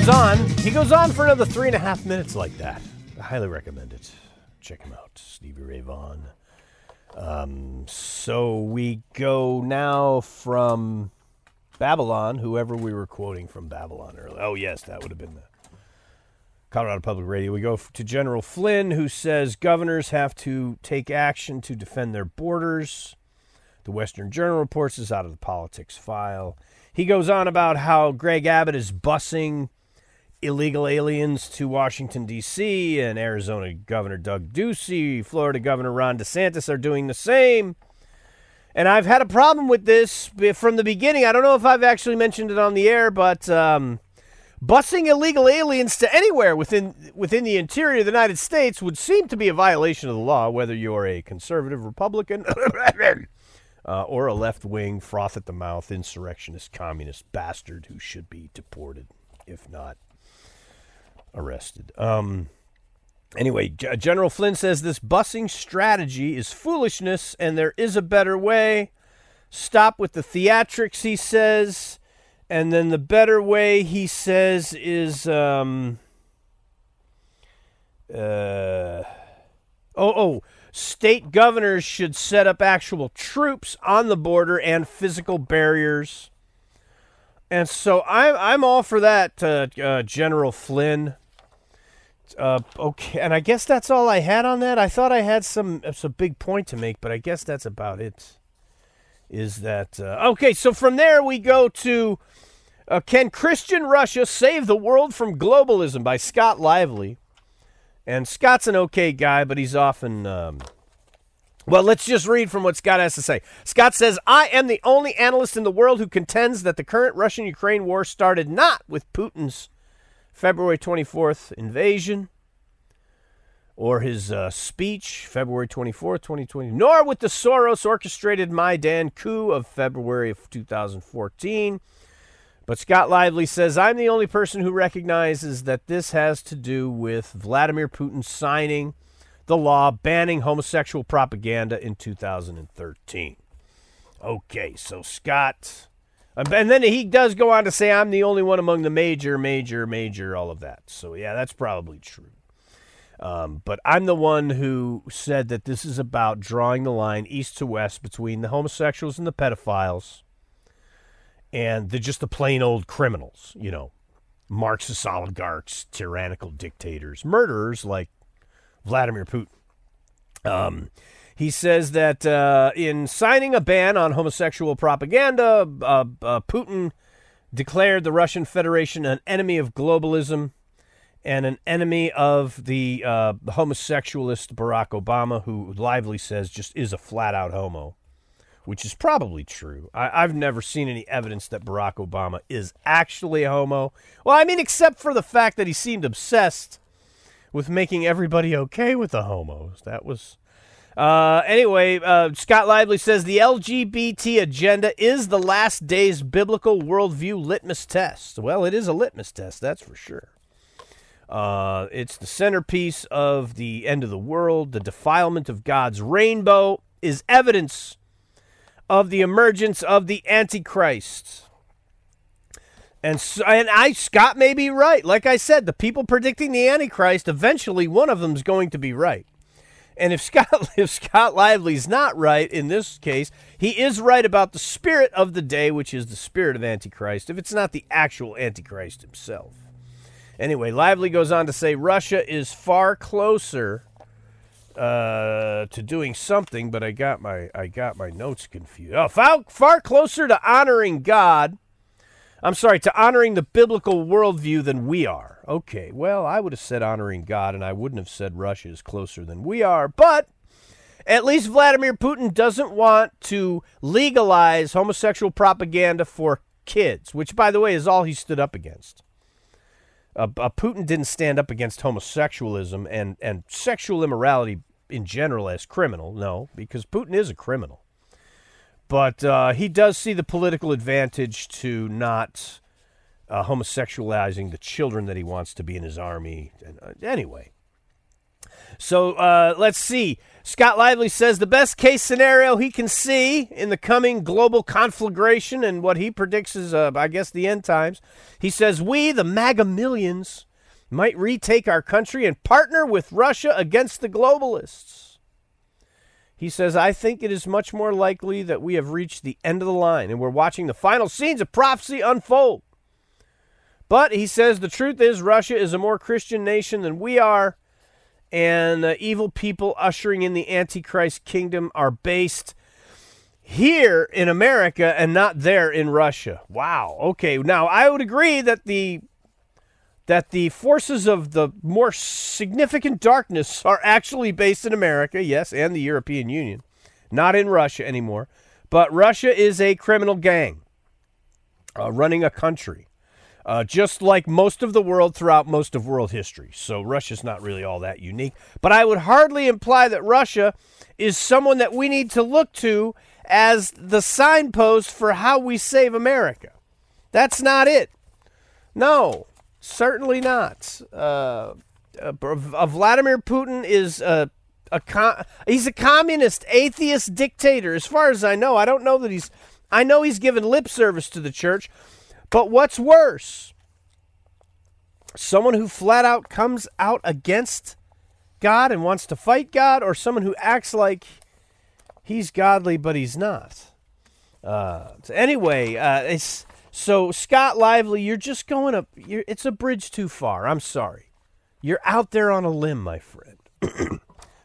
On. He goes on for another three and a half minutes like that. I highly recommend it. Check him out, Stevie Ray Vaughan. Um, so we go now from Babylon, whoever we were quoting from Babylon earlier. Oh, yes, that would have been the Colorado Public Radio. We go to General Flynn, who says governors have to take action to defend their borders. The Western Journal reports this out of the politics file. He goes on about how Greg Abbott is busing illegal aliens to Washington, D.C., and Arizona Governor Doug Ducey, Florida Governor Ron DeSantis are doing the same. And I've had a problem with this from the beginning. I don't know if I've actually mentioned it on the air, but um, busing illegal aliens to anywhere within within the interior of the United States would seem to be a violation of the law, whether you're a conservative Republican uh, or a left wing, froth at the mouth, insurrectionist, communist bastard who should be deported, if not arrested. Um, anyway, G- General Flynn says this busing strategy is foolishness and there is a better way. Stop with the theatrics, he says. And then the better way, he says, is. Um, uh, oh, oh, state governors should set up actual troops on the border and physical barriers. And so I'm I'm all for that, uh, uh, General Flynn. Uh, okay, and I guess that's all I had on that. I thought I had some some big point to make, but I guess that's about it. Is that uh, okay? So from there we go to uh, "Can Christian Russia Save the World from Globalism" by Scott Lively. And Scott's an okay guy, but he's often. Um, well, let's just read from what Scott has to say. Scott says, I am the only analyst in the world who contends that the current Russian Ukraine war started not with Putin's February 24th invasion or his uh, speech, February 24th, 2020, nor with the Soros orchestrated Maidan coup of February of 2014. But Scott Lively says, I'm the only person who recognizes that this has to do with Vladimir Putin signing the law banning homosexual propaganda in 2013. Okay, so Scott. And then he does go on to say, I'm the only one among the major, major, major, all of that. So, yeah, that's probably true. Um, but I'm the one who said that this is about drawing the line east to west between the homosexuals and the pedophiles and the, just the plain old criminals, you know, Marxist oligarchs, tyrannical dictators, murderers like Vladimir Putin. Um, he says that uh, in signing a ban on homosexual propaganda, uh, uh, Putin declared the Russian Federation an enemy of globalism and an enemy of the uh, homosexualist Barack Obama, who Lively says just is a flat out homo, which is probably true. I- I've never seen any evidence that Barack Obama is actually a homo. Well, I mean, except for the fact that he seemed obsessed with making everybody okay with the homos. That was. Uh, anyway, uh, Scott Lively says the LGBT agenda is the last day's biblical worldview litmus test. Well, it is a litmus test, that's for sure. Uh, it's the centerpiece of the end of the world. The defilement of God's rainbow is evidence of the emergence of the Antichrist. And so, and I Scott may be right. Like I said, the people predicting the Antichrist, eventually one of them is going to be right. And if Scott if Scott Lively's not right in this case, he is right about the spirit of the day, which is the spirit of Antichrist, if it's not the actual Antichrist himself. Anyway, Lively goes on to say Russia is far closer uh, to doing something, but I got my I got my notes confused. Oh, far, far closer to honoring God I'm sorry, to honoring the biblical worldview than we are. Okay, well, I would have said honoring God, and I wouldn't have said Russia is closer than we are, but at least Vladimir Putin doesn't want to legalize homosexual propaganda for kids, which, by the way, is all he stood up against. Uh, uh, Putin didn't stand up against homosexualism and, and sexual immorality in general as criminal, no, because Putin is a criminal. But uh, he does see the political advantage to not uh, homosexualizing the children that he wants to be in his army. And, uh, anyway, So uh, let's see. Scott Lively says the best case scenario he can see in the coming global conflagration and what he predicts is, uh, I guess, the end times. He says, We, the MAGA millions, might retake our country and partner with Russia against the globalists. He says, I think it is much more likely that we have reached the end of the line and we're watching the final scenes of prophecy unfold. But he says the truth is, Russia is a more Christian nation than we are, and uh, evil people ushering in the Antichrist kingdom are based here in America and not there in Russia. Wow. Okay. Now I would agree that the that the forces of the more significant darkness are actually based in America, yes, and the European Union, not in Russia anymore. But Russia is a criminal gang uh, running a country uh, just like most of the world throughout most of world history. So Russia's not really all that unique. But I would hardly imply that Russia is someone that we need to look to as the signpost for how we save America. That's not it. No, certainly not. Uh, uh, Vladimir Putin is a, a he's a communist, atheist dictator. As far as I know, I don't know that he's. I know he's given lip service to the church, but what's worse? Someone who flat out comes out against God and wants to fight God, or someone who acts like he's godly but he's not. Uh, so anyway, uh, it's so Scott Lively. You're just going up. It's a bridge too far. I'm sorry. You're out there on a limb, my friend.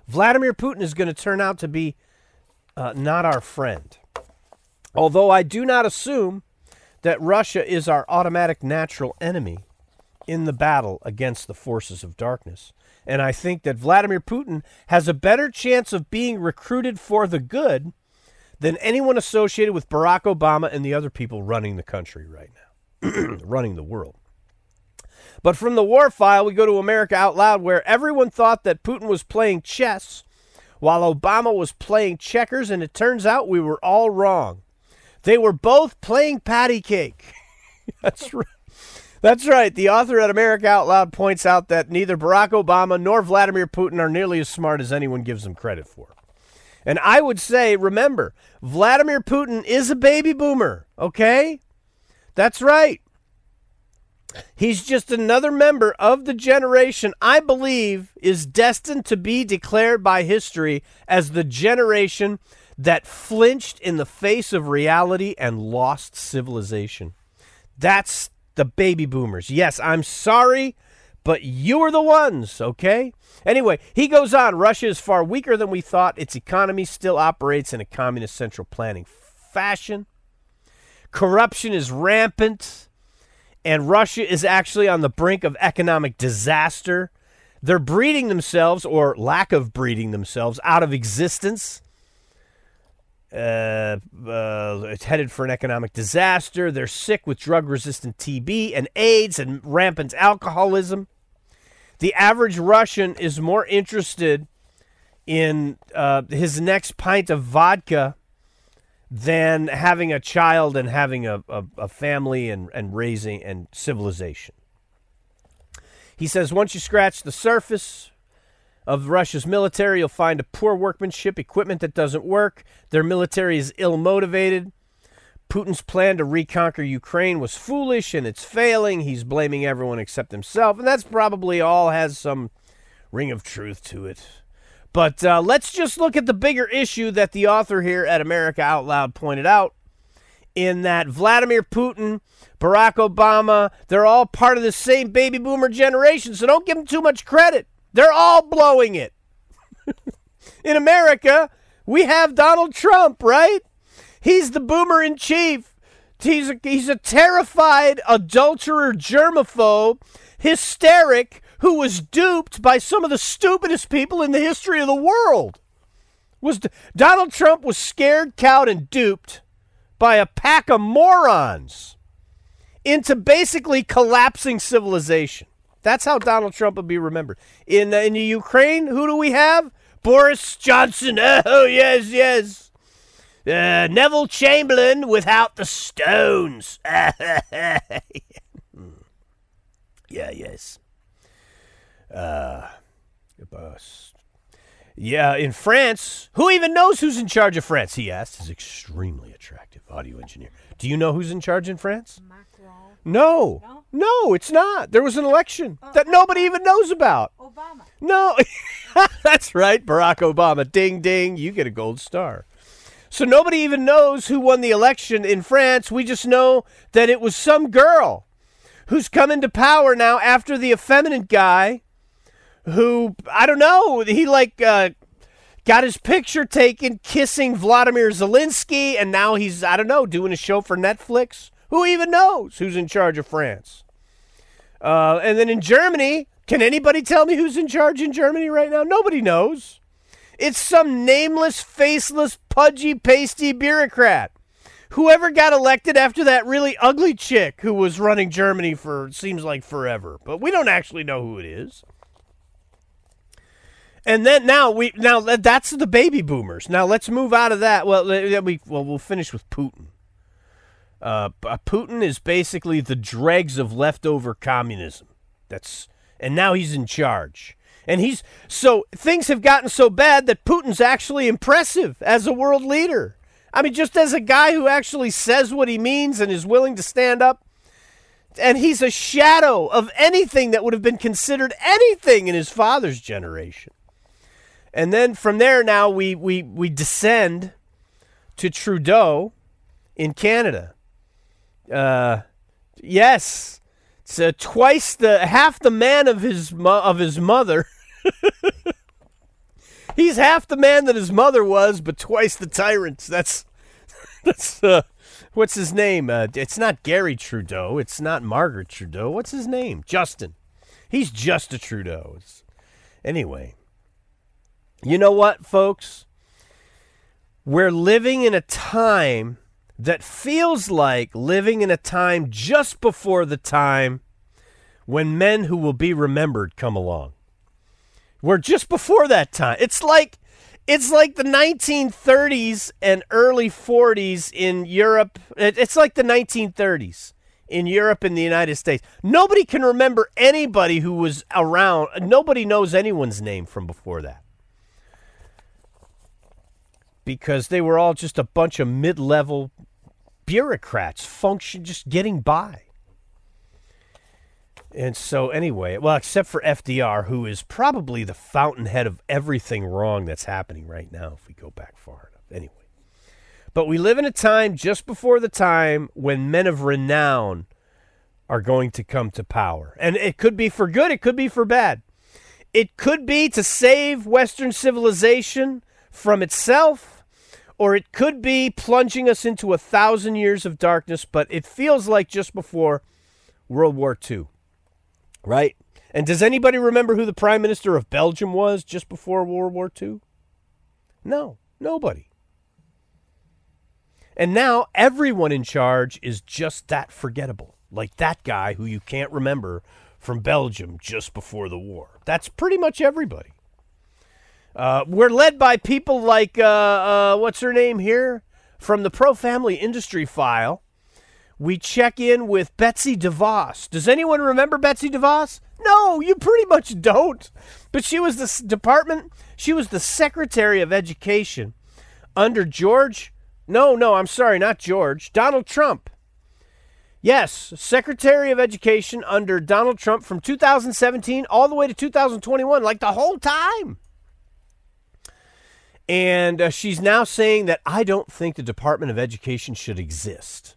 Vladimir Putin is going to turn out to be uh, not our friend. Although I do not assume that Russia is our automatic natural enemy in the battle against the forces of darkness. And I think that Vladimir Putin has a better chance of being recruited for the good than anyone associated with Barack Obama and the other people running the country right now, running the world. But from the war file, we go to America Out Loud, where everyone thought that Putin was playing chess while Obama was playing checkers, and it turns out we were all wrong. They were both playing patty cake. That's right. That's right. The author at America Out Loud points out that neither Barack Obama nor Vladimir Putin are nearly as smart as anyone gives them credit for. And I would say, remember, Vladimir Putin is a baby boomer, okay? That's right. He's just another member of the generation I believe is destined to be declared by history as the generation that flinched in the face of reality and lost civilization. That's the baby boomers. Yes, I'm sorry, but you are the ones, okay? Anyway, he goes on Russia is far weaker than we thought. Its economy still operates in a communist central planning fashion. Corruption is rampant, and Russia is actually on the brink of economic disaster. They're breeding themselves, or lack of breeding themselves, out of existence uh, uh, it's headed for an economic disaster. They're sick with drug resistant TB and AIDS and rampant alcoholism. The average Russian is more interested in uh, his next pint of vodka than having a child and having a, a, a family and, and raising and civilization. He says once you scratch the surface, of Russia's military. You'll find a poor workmanship, equipment that doesn't work. Their military is ill motivated. Putin's plan to reconquer Ukraine was foolish and it's failing. He's blaming everyone except himself, and that's probably all has some ring of truth to it. But uh, let's just look at the bigger issue that the author here at America Out Loud pointed out in that Vladimir Putin, Barack Obama, they're all part of the same baby boomer generation, so don't give them too much credit. They're all blowing it. in America, we have Donald Trump, right? He's the boomer in chief. He's a, he's a terrified adulterer, germaphobe, hysteric who was duped by some of the stupidest people in the history of the world. Was Donald Trump was scared, cowed, and duped by a pack of morons into basically collapsing civilization. That's how Donald Trump will be remembered. In in the Ukraine, who do we have? Boris Johnson. Oh yes, yes. Uh, Neville Chamberlain without the stones. yeah, yes. Uh. Yeah, in France, who even knows who's in charge of France? He asked his extremely attractive audio engineer. Do you know who's in charge in France? Macron. No. No? No, it's not. There was an election that nobody even knows about. Obama. No. That's right, Barack Obama. Ding, ding. You get a gold star. So nobody even knows who won the election in France. We just know that it was some girl who's come into power now after the effeminate guy who, I don't know, he like uh, got his picture taken kissing Vladimir Zelensky, and now he's, I don't know, doing a show for Netflix. Who even knows who's in charge of France? Uh, and then in Germany, can anybody tell me who's in charge in Germany right now? Nobody knows. It's some nameless, faceless, pudgy, pasty bureaucrat. Whoever got elected after that really ugly chick who was running Germany for seems like forever, but we don't actually know who it is. And then now we now that's the baby boomers. Now let's move out of that. Well, we well we'll finish with Putin. Uh, uh, Putin is basically the dregs of leftover communism. That's and now he's in charge. And he's so things have gotten so bad that Putin's actually impressive as a world leader. I mean, just as a guy who actually says what he means and is willing to stand up. And he's a shadow of anything that would have been considered anything in his father's generation. And then from there now we we we descend to Trudeau in Canada. Uh, yes, it's uh, twice the half the man of his of his mother. He's half the man that his mother was, but twice the tyrant. That's that's uh, what's his name? Uh, it's not Gary Trudeau. It's not Margaret Trudeau. What's his name? Justin. He's just a Trudeau. It's- anyway, you know what, folks? We're living in a time that feels like living in a time just before the time when men who will be remembered come along. We're just before that time. It's like it's like the 1930s and early 40s in Europe. It's like the 1930s in Europe and the United States. Nobody can remember anybody who was around. Nobody knows anyone's name from before that because they were all just a bunch of mid-level bureaucrats function just getting by. And so anyway, well, except for FDR, who is probably the fountainhead of everything wrong that's happening right now if we go back far enough. Anyway. But we live in a time just before the time when men of renown are going to come to power. And it could be for good, it could be for bad. It could be to save Western civilization from itself, or it could be plunging us into a thousand years of darkness, but it feels like just before World War II, right? And does anybody remember who the Prime Minister of Belgium was just before World War II? No, nobody. And now everyone in charge is just that forgettable, like that guy who you can't remember from Belgium just before the war. That's pretty much everybody. Uh, we're led by people like, uh, uh, what's her name here? From the Pro Family Industry File. We check in with Betsy DeVos. Does anyone remember Betsy DeVos? No, you pretty much don't. But she was the department, she was the Secretary of Education under George. No, no, I'm sorry, not George. Donald Trump. Yes, Secretary of Education under Donald Trump from 2017 all the way to 2021, like the whole time. And uh, she's now saying that I don't think the Department of Education should exist.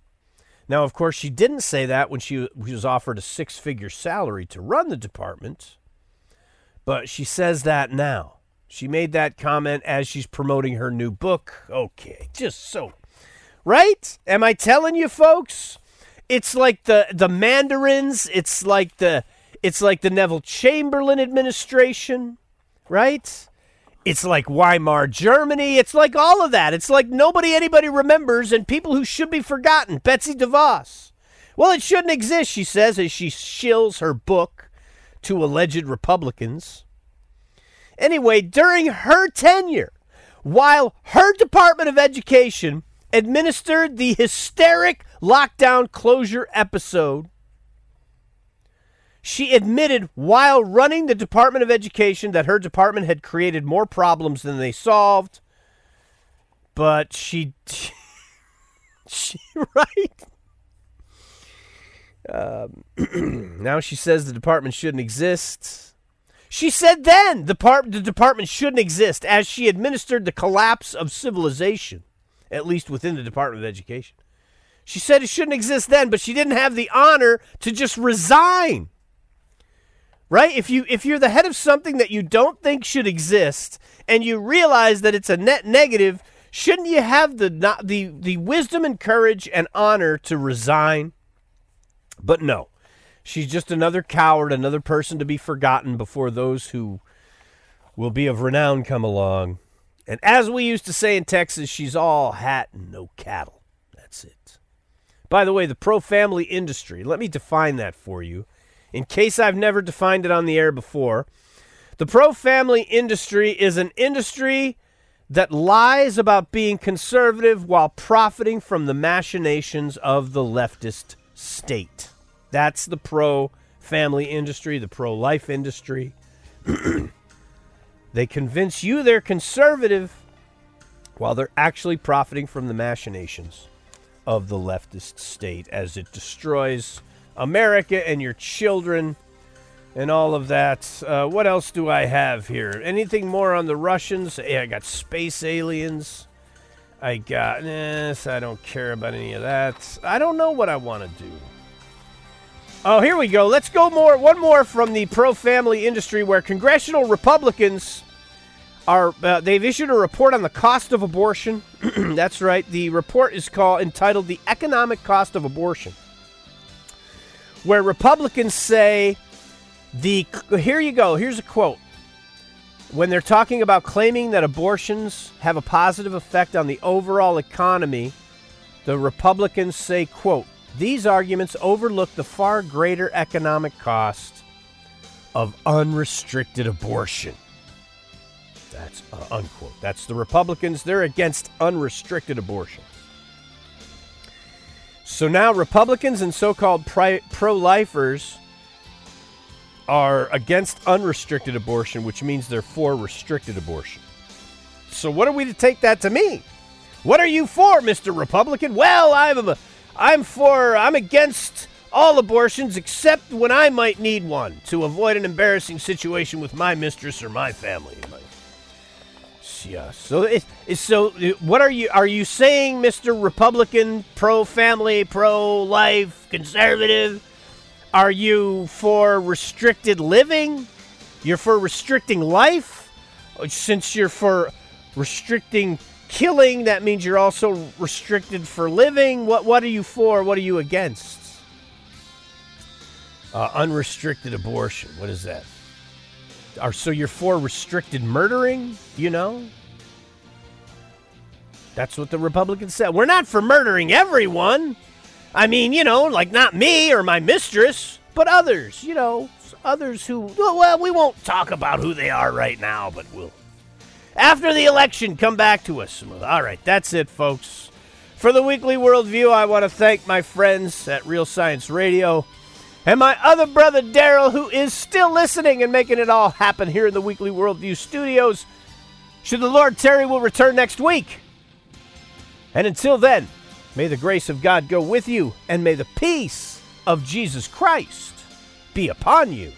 Now, of course, she didn't say that when she was offered a six figure salary to run the department, but she says that now. She made that comment as she's promoting her new book. Okay, just so. Right? Am I telling you folks? It's like the the Mandarins, it's like the it's like the Neville Chamberlain administration, right? It's like Weimar Germany. It's like all of that. It's like nobody anybody remembers and people who should be forgotten. Betsy DeVos. Well, it shouldn't exist, she says as she shills her book to alleged Republicans. Anyway, during her tenure, while her Department of Education administered the hysteric lockdown closure episode, She admitted while running the Department of Education that her department had created more problems than they solved. But she, she right. Um, now she says the department shouldn't exist. She said then the, the department shouldn't exist as she administered the collapse of civilization, at least within the Department of Education. She said it shouldn't exist then, but she didn't have the honor to just resign. Right? If you if you're the head of something that you don't think should exist and you realize that it's a net negative, shouldn't you have the not, the the wisdom and courage and honor to resign? But no. She's just another coward, another person to be forgotten before those who will be of renown come along. And as we used to say in Texas, she's all hat and no cattle. That's it. By the way, the pro family industry, let me define that for you in case I've never defined it on the air before. The pro family industry is an industry that lies about being conservative while profiting from the machinations of the leftist state. That's the pro family industry, the pro life industry. they convince you they're conservative while they're actually profiting from the machinations of the leftist state as it destroys America and your children and all of that. Uh, what else do I have here? Anything more on the Russians? Yeah, I got space aliens. I got this. I don't care about any of that. I don't know what I want to do. Oh, here we go. Let's go more. One more from the pro family industry where congressional Republicans are. Uh, they've issued a report on the cost of abortion. That's right. The report is called entitled "The Economic Cost of Abortion," where Republicans say the. Here you go. Here's a quote. When they're talking about claiming that abortions have a positive effect on the overall economy, the Republicans say, "quote." These arguments overlook the far greater economic cost of unrestricted abortion. That's uh, unquote. That's the Republicans. They're against unrestricted abortion. So now Republicans and so called pro lifers are against unrestricted abortion, which means they're for restricted abortion. So, what are we to take that to mean? What are you for, Mr. Republican? Well, I'm a I'm for, I'm against all abortions except when I might need one to avoid an embarrassing situation with my mistress or my family. Yeah. So, it, so what are you? Are you saying, Mr. Republican, pro-family, pro-life, conservative? Are you for restricted living? You're for restricting life, since you're for restricting killing, that means you're also restricted for living. What what are you for? What are you against? Uh, unrestricted abortion. What is that? Are so you're for restricted murdering? You know. That's what the Republicans said. We're not for murdering everyone. I mean, you know, like not me or my mistress, but others. You know, others who. Well, we won't talk about who they are right now, but we'll after the election, come back to us. All right, that's it, folks. For the weekly worldview, I want to thank my friends at Real Science Radio and my other brother, Daryl, who is still listening and making it all happen here in the weekly worldview studios. Should the Lord tarry will return next week. And until then, may the grace of God go with you, and may the peace of Jesus Christ be upon you.